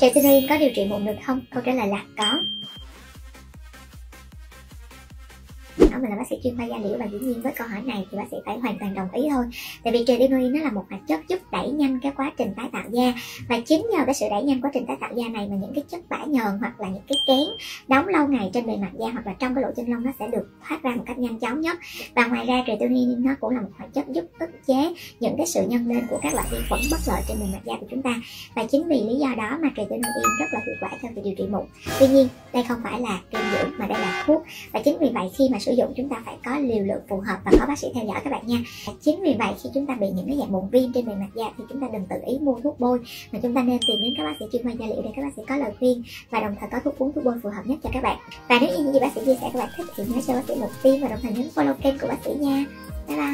Tretinoin có điều trị mụn được không? Câu trả lời là có. Đó mình là bác sĩ chuyên khoa da liễu và dĩ nhiên với câu hỏi này thì bác sĩ phải hoàn toàn đồng ý thôi. Tại vì tretinoin nó là một hoạt chất giúp đẩy nhanh cái quá trình tái tạo da. Và chính nhờ cái sự đẩy nhanh quá trình tái tạo da này mà những cái chất bã nhờn hoặc là những cái kén đóng lâu ngày trên bề mặt da hoặc là trong cái lỗ chân lông nó sẽ được thoát ra một cách nhanh chóng nhất. Và ngoài ra tretinoin nó cũng là một hoạt chất giúp ức chế những cái sự nhân lên của các loại vi khuẩn bất lợi trên bề mặt da của chúng ta. Và chính vì lý do đó mà tretinoin rất là hiệu quả trong việc điều trị mụn. Tuy nhiên, đây không phải là kem dưỡng mà đây là thuốc. Và chính vì vậy khi mà sử dụng, chúng ta phải có liều lượng phù hợp và có bác sĩ theo dõi các bạn nha. Chính vì vậy, khi chúng ta bị những cái dạng mụn viêm trên bề mặt da thì chúng ta đừng tự ý mua thuốc bôi, mà chúng ta nên tìm đến các bác sĩ chuyên khoa da liễu để các bác sĩ có lời khuyên và đồng thời có thuốc uống, thuốc bôi phù hợp nhất cho các bạn. Và nếu như những gì bác sĩ chia sẻ các bạn thích thì nhớ cho bác sĩ một tim và đồng thời nhấn follow kênh của bác sĩ nha. Bye bye.